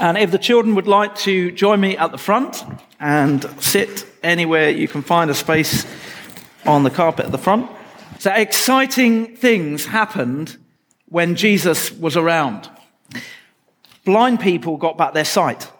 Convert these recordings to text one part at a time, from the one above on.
And if the children would like to join me at the front and sit anywhere you can find a space on the carpet at the front. So exciting things happened when Jesus was around. Blind people got back their sight.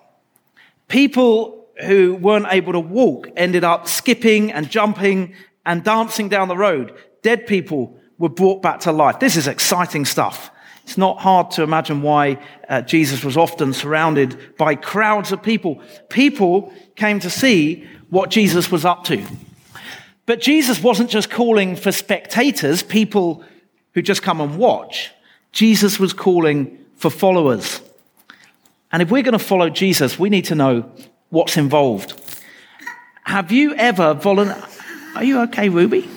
People who weren't able to walk ended up skipping and jumping and dancing down the road. Dead people were brought back to life. This is exciting stuff. It's not hard to imagine why uh, Jesus was often surrounded by crowds of people. People came to see what Jesus was up to. But Jesus wasn't just calling for spectators, people who just come and watch. Jesus was calling for followers. And if we're going to follow Jesus, we need to know what's involved. Have you ever volunteered? Are you okay, Ruby?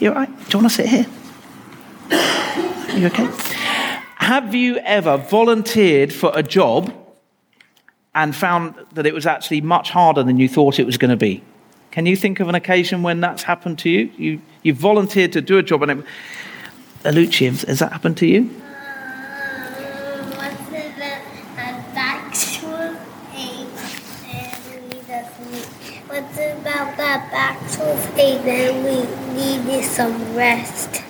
You all right? Do you want to sit here? Are you okay? Have you ever volunteered for a job and found that it was actually much harder than you thought it was going to be? Can you think of an occasion when that's happened to you? You, you volunteered to do a job and it. Alucci, has that happened to you? What's about that back was ache and we needed some rest?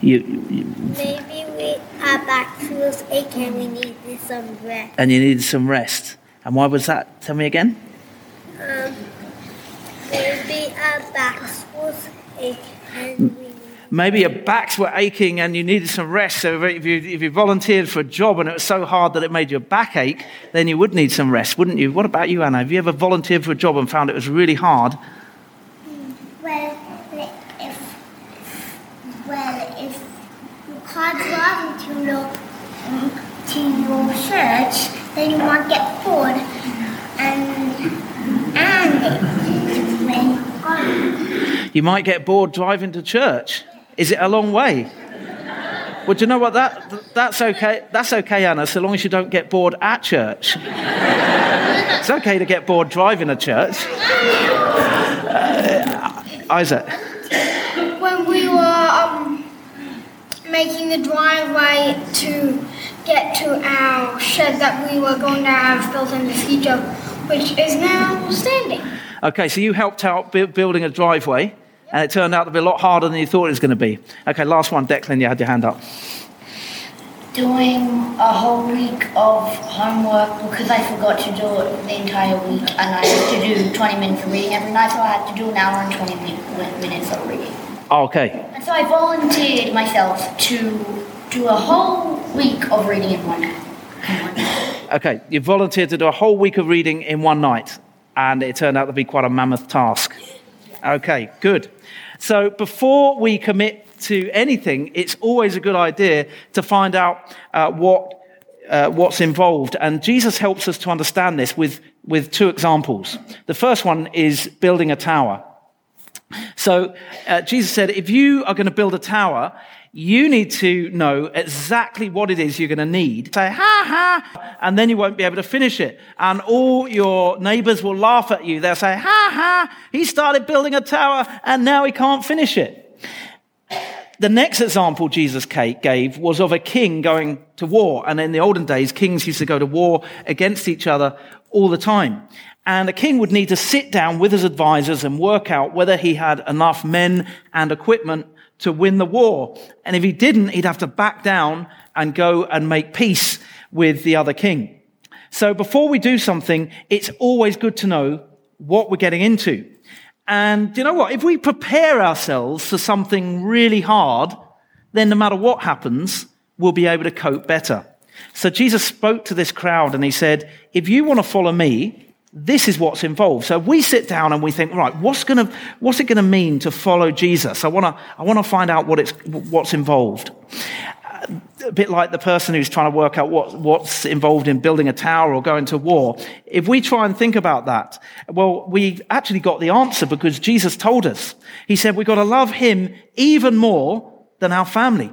You, you, Maybe our back was ache and we needed some rest. and you needed some rest. And why was that? Tell me again. Um, maybe our backs was we Maybe your backs were aching and you needed some rest. So if you, if you volunteered for a job and it was so hard that it made your back ache, then you would need some rest, wouldn't you? What about you, Anna? Have you ever volunteered for a job and found it was really hard? Well, if well, if you can't drive to your your church, then you might get bored, and and You might get bored driving to church. Is it a long way? Well, do you know what? That, that's okay. That's okay, Anna, so long as you don't get bored at church. it's okay to get bored driving to church. Uh, Isaac. when we were um, making the driveway to get to our shed that we were going to have built in the future, which is now standing. Okay, so you helped out bu- building a driveway, and it turned out to be a lot harder than you thought it was going to be. Okay, last one. Declan, you had your hand up. doing a whole week of homework because I forgot to do it the entire week and I had to do 20 minutes of reading every night, so I had to do an hour and 20 minutes of reading. Oh, okay, And so I volunteered myself to do a whole week of reading in one, night. okay. You volunteered to do a whole week of reading in one night, and it turned out to be quite a mammoth task. Okay, good. So before we commit to anything, it's always a good idea to find out uh, what, uh, what's involved. And Jesus helps us to understand this with, with two examples. The first one is building a tower. So uh, Jesus said, if you are going to build a tower, you need to know exactly what it is you're going to need. Say, ha ha, and then you won't be able to finish it. And all your neighbors will laugh at you. They'll say, ha ha, he started building a tower and now he can't finish it. The next example Jesus gave was of a king going to war. And in the olden days, kings used to go to war against each other all the time. And a king would need to sit down with his advisors and work out whether he had enough men and equipment to win the war. And if he didn't, he'd have to back down and go and make peace with the other king. So before we do something, it's always good to know what we're getting into. And you know what? If we prepare ourselves for something really hard, then no matter what happens, we'll be able to cope better. So Jesus spoke to this crowd and he said, if you want to follow me, this is what's involved. So we sit down and we think, right, what's to, what's it going to mean to follow Jesus? I want to, I want to find out what it's, what's involved. A bit like the person who's trying to work out what, what's involved in building a tower or going to war. If we try and think about that, well, we actually got the answer because Jesus told us. He said we've got to love him even more than our family.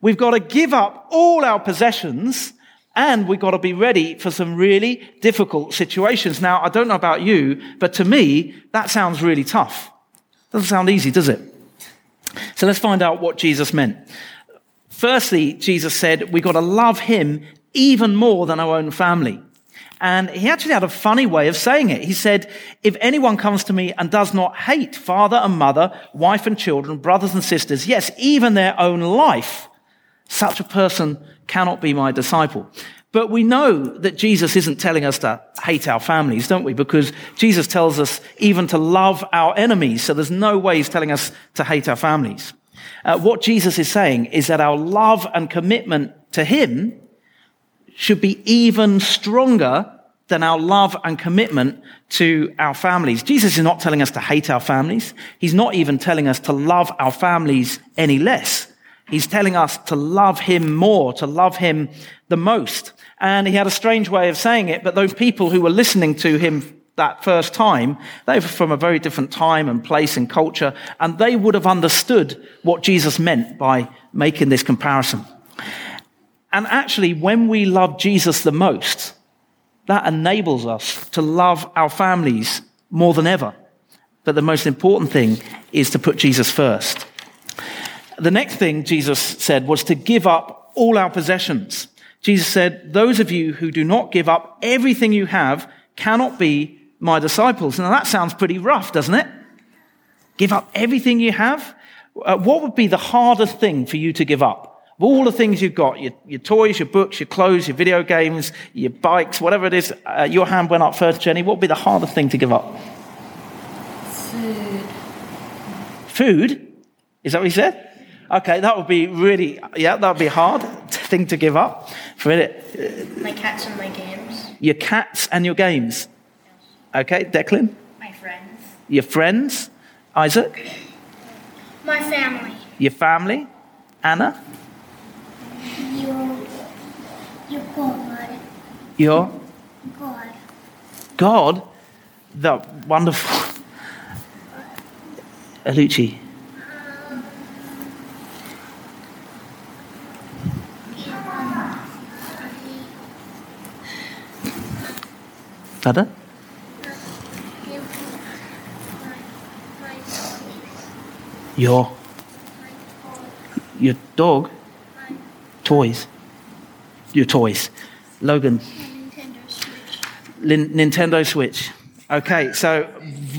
We've got to give up all our possessions and we've got to be ready for some really difficult situations. Now, I don't know about you, but to me, that sounds really tough. Doesn't sound easy, does it? So let's find out what Jesus meant. Firstly, Jesus said we've got to love him even more than our own family. And he actually had a funny way of saying it. He said, if anyone comes to me and does not hate father and mother, wife and children, brothers and sisters, yes, even their own life, such a person cannot be my disciple. But we know that Jesus isn't telling us to hate our families, don't we? Because Jesus tells us even to love our enemies. So there's no way he's telling us to hate our families. Uh, what Jesus is saying is that our love and commitment to him should be even stronger than our love and commitment to our families. Jesus is not telling us to hate our families. He's not even telling us to love our families any less. He's telling us to love him more, to love him the most. And he had a strange way of saying it, but those people who were listening to him that first time, they were from a very different time and place and culture, and they would have understood what Jesus meant by making this comparison. And actually, when we love Jesus the most, that enables us to love our families more than ever. But the most important thing is to put Jesus first. The next thing Jesus said was to give up all our possessions. Jesus said, Those of you who do not give up everything you have cannot be my disciples. Now that sounds pretty rough, doesn't it? Give up everything you have? Uh, what would be the hardest thing for you to give up? Of all the things you've got, your, your toys, your books, your clothes, your video games, your bikes, whatever it is, uh, your hand went up first, Jenny. What would be the hardest thing to give up? Food. Food? Is that what he said? Okay, that would be really, yeah, that would be a hard thing to give up. For it, uh, My cats and my games. your cats and your games. Okay, Declan? My friends. Your friends? Isaac? My family. Your family? Anna? Your, your God. Your God. God? The wonderful. Alucci. Pardon? Your your dog toys. Your toys. Logan. Lin- Nintendo Switch. Okay, so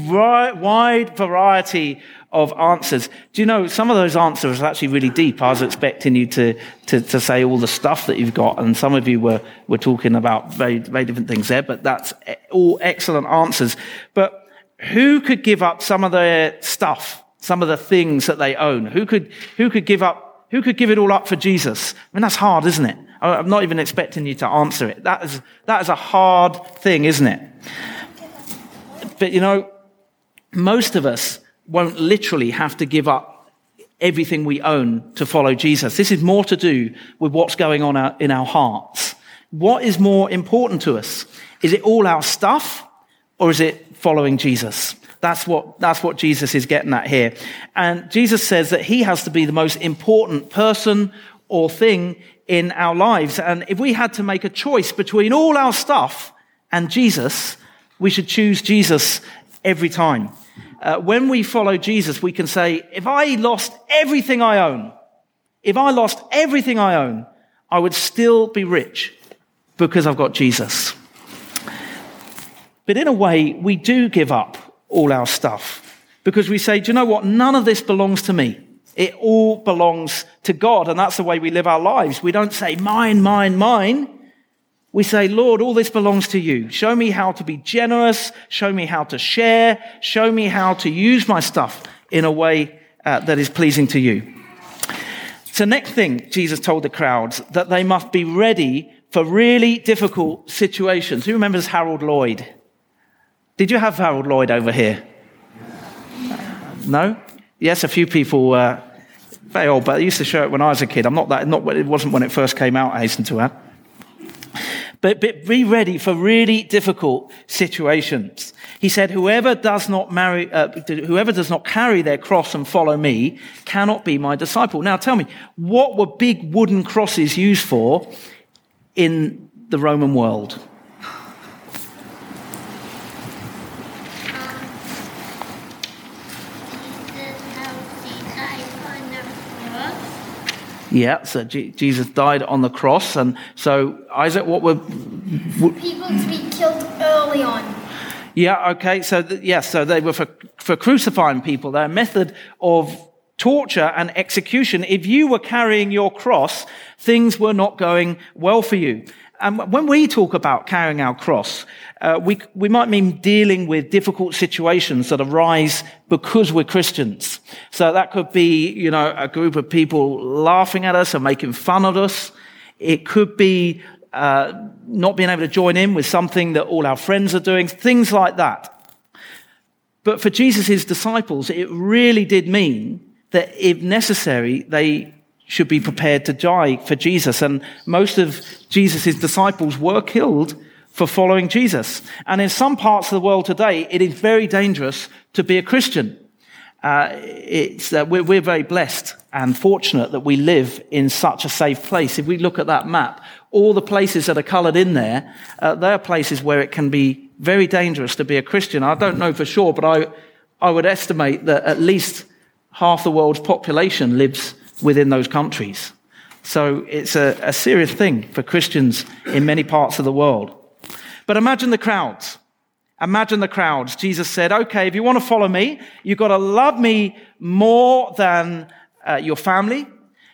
wide variety of answers. Do you know some of those answers are actually really deep? I was expecting you to, to, to say all the stuff that you've got, and some of you were, were talking about very, very different things there, but that's all excellent answers. But who could give up some of their stuff, some of the things that they own? Who could, who could give up, who could give it all up for Jesus? I mean, that's hard, isn't it? I'm not even expecting you to answer it. That is, that is a hard thing, isn't it? But you know, most of us won't literally have to give up everything we own to follow Jesus. This is more to do with what's going on in our hearts. What is more important to us? Is it all our stuff or is it following Jesus? That's what, that's what Jesus is getting at here. And Jesus says that he has to be the most important person or thing in our lives. And if we had to make a choice between all our stuff and Jesus, we should choose Jesus every time. Uh, when we follow Jesus, we can say, if I lost everything I own, if I lost everything I own, I would still be rich because I've got Jesus. But in a way, we do give up all our stuff because we say, do you know what? None of this belongs to me. It all belongs to God. And that's the way we live our lives. We don't say, mine, mine, mine. We say, Lord, all this belongs to you. Show me how to be generous. Show me how to share. Show me how to use my stuff in a way uh, that is pleasing to you. So next thing Jesus told the crowds that they must be ready for really difficult situations. Who remembers Harold Lloyd? Did you have Harold Lloyd over here? No? Yes, a few people, uh, very old, but I used to show it when I was a kid. I'm not that, not, it wasn't when it first came out, I hasten to add. But, be ready for really difficult situations. He said, whoever does not marry, uh, whoever does not carry their cross and follow me cannot be my disciple. Now tell me, what were big wooden crosses used for in the Roman world? Yeah, so Je- Jesus died on the cross. And so, Isaac, what were people to be killed early on. Yeah, okay. So, th- yes, so they were for, for crucifying people. Their method of torture and execution. If you were carrying your cross, things were not going well for you. And when we talk about carrying our cross, uh, we, we might mean dealing with difficult situations that arise because we're Christians. So that could be, you know, a group of people laughing at us and making fun of us. It could be uh, not being able to join in with something that all our friends are doing, things like that. But for Jesus' disciples, it really did mean that if necessary, they should be prepared to die for Jesus. And most of Jesus' disciples were killed for following Jesus. And in some parts of the world today, it is very dangerous to be a Christian. Uh, it's, uh, we're, we're, very blessed and fortunate that we live in such a safe place. If we look at that map, all the places that are coloured in there, uh, they are places where it can be very dangerous to be a Christian. I don't know for sure, but I, I would estimate that at least half the world's population lives within those countries. So it's a, a serious thing for Christians in many parts of the world. But imagine the crowds. Imagine the crowds. Jesus said, okay, if you want to follow me, you've got to love me more than uh, your family.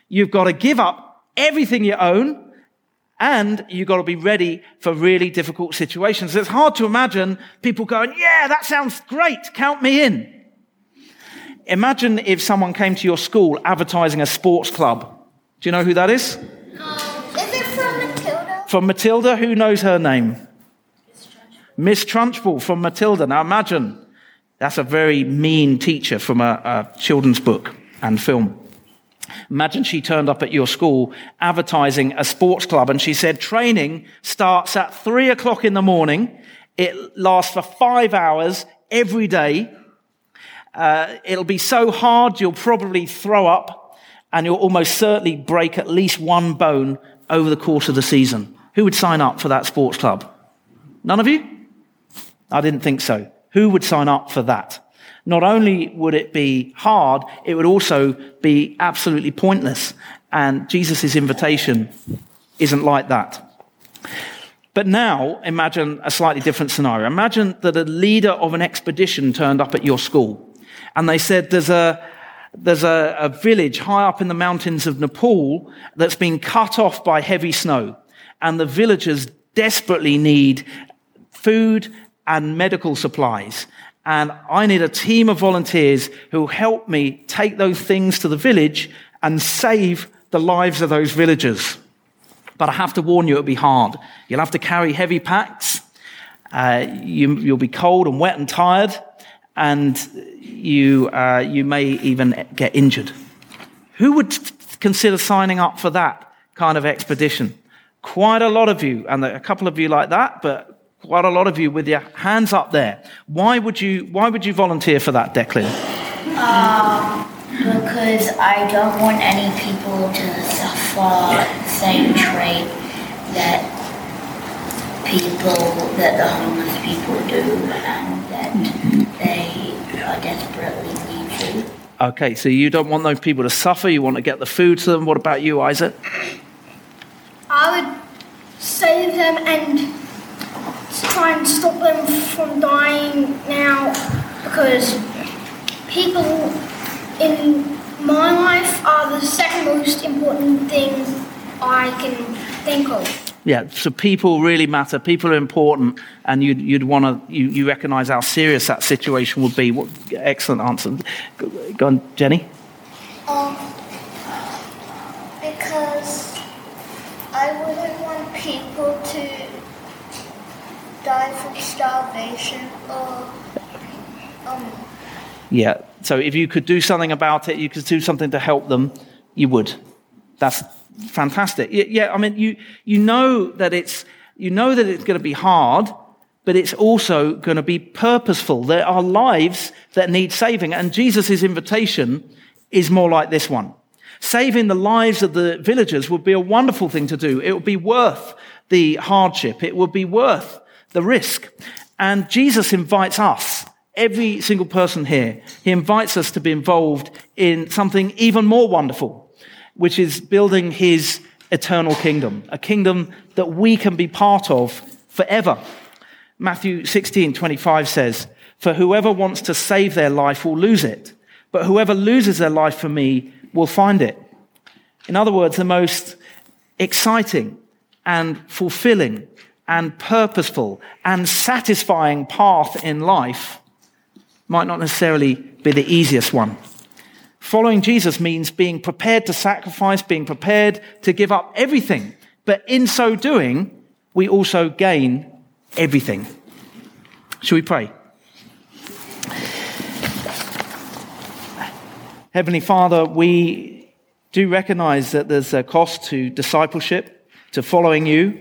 You've got to give up everything you own and you've got to be ready for really difficult situations. It's hard to imagine people going, yeah, that sounds great. Count me in. Imagine if someone came to your school advertising a sports club. Do you know who that is? Um, is it from Matilda? From Matilda, who knows her name? Miss Trunchbull from Matilda. Now imagine that's a very mean teacher from a, a children's book and film. Imagine she turned up at your school advertising a sports club and she said training starts at three o'clock in the morning. It lasts for five hours every day uh, it'll be so hard you'll probably throw up and you'll almost certainly break at least one bone over the course of the season. Who would sign up for that sports club? None of you? I didn't think so. Who would sign up for that? Not only would it be hard, it would also be absolutely pointless. And Jesus' invitation isn't like that. But now imagine a slightly different scenario. Imagine that a leader of an expedition turned up at your school and they said there's a, there's a, a village high up in the mountains of Nepal that's been cut off by heavy snow. And the villagers desperately need food and medical supplies. And I need a team of volunteers who help me take those things to the village and save the lives of those villagers. But I have to warn you, it'll be hard. You'll have to carry heavy packs. Uh, you, will be cold and wet and tired and you, uh, you may even get injured. Who would consider signing up for that kind of expedition? Quite a lot of you, and a couple of you like that, but quite a lot of you with your hands up there. Why would you, why would you volunteer for that, Declan? Um, because I don't want any people to suffer the same trait that people, that the homeless people do, and that they are desperately need food. Okay, so you don't want those people to suffer, you want to get the food to them. What about you, Isaac? I would save them and try and stop them from dying now because people in my life are the second most important thing I can think of. Yeah, so people really matter. People are important, and you'd, you'd want to, you, you recognize how serious that situation would be. What, excellent answer. Go on, Jenny. Um, because I wouldn't want people to die from starvation or, um, yeah, so if you could do something about it, you could do something to help them, you would. That's fantastic. Yeah, I mean, you, you know that it's, you know that it's going to be hard, but it's also going to be purposeful. There are lives that need saving. And Jesus' invitation is more like this one. Saving the lives of the villagers would be a wonderful thing to do. It would be worth the hardship. It would be worth the risk. And Jesus invites us, every single person here, he invites us to be involved in something even more wonderful which is building his eternal kingdom, a kingdom that we can be part of forever. Matthew 16, 25 says, For whoever wants to save their life will lose it, but whoever loses their life for me will find it. In other words, the most exciting and fulfilling and purposeful and satisfying path in life might not necessarily be the easiest one. Following Jesus means being prepared to sacrifice, being prepared to give up everything. But in so doing, we also gain everything. Shall we pray? Heavenly Father, we do recognize that there's a cost to discipleship, to following you.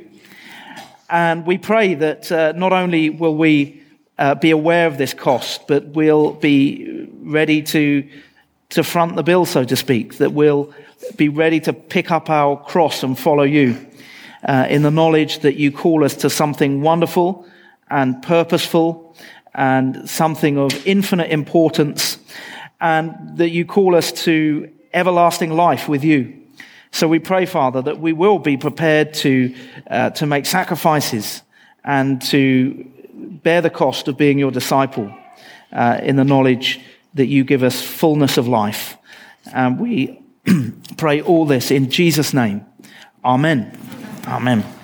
And we pray that uh, not only will we uh, be aware of this cost, but we'll be ready to to front the bill, so to speak, that we'll be ready to pick up our cross and follow you uh, in the knowledge that you call us to something wonderful and purposeful and something of infinite importance and that you call us to everlasting life with you. So we pray, Father, that we will be prepared to, uh, to make sacrifices and to bear the cost of being your disciple uh, in the knowledge that you give us fullness of life. And we pray all this in Jesus' name. Amen. Amen.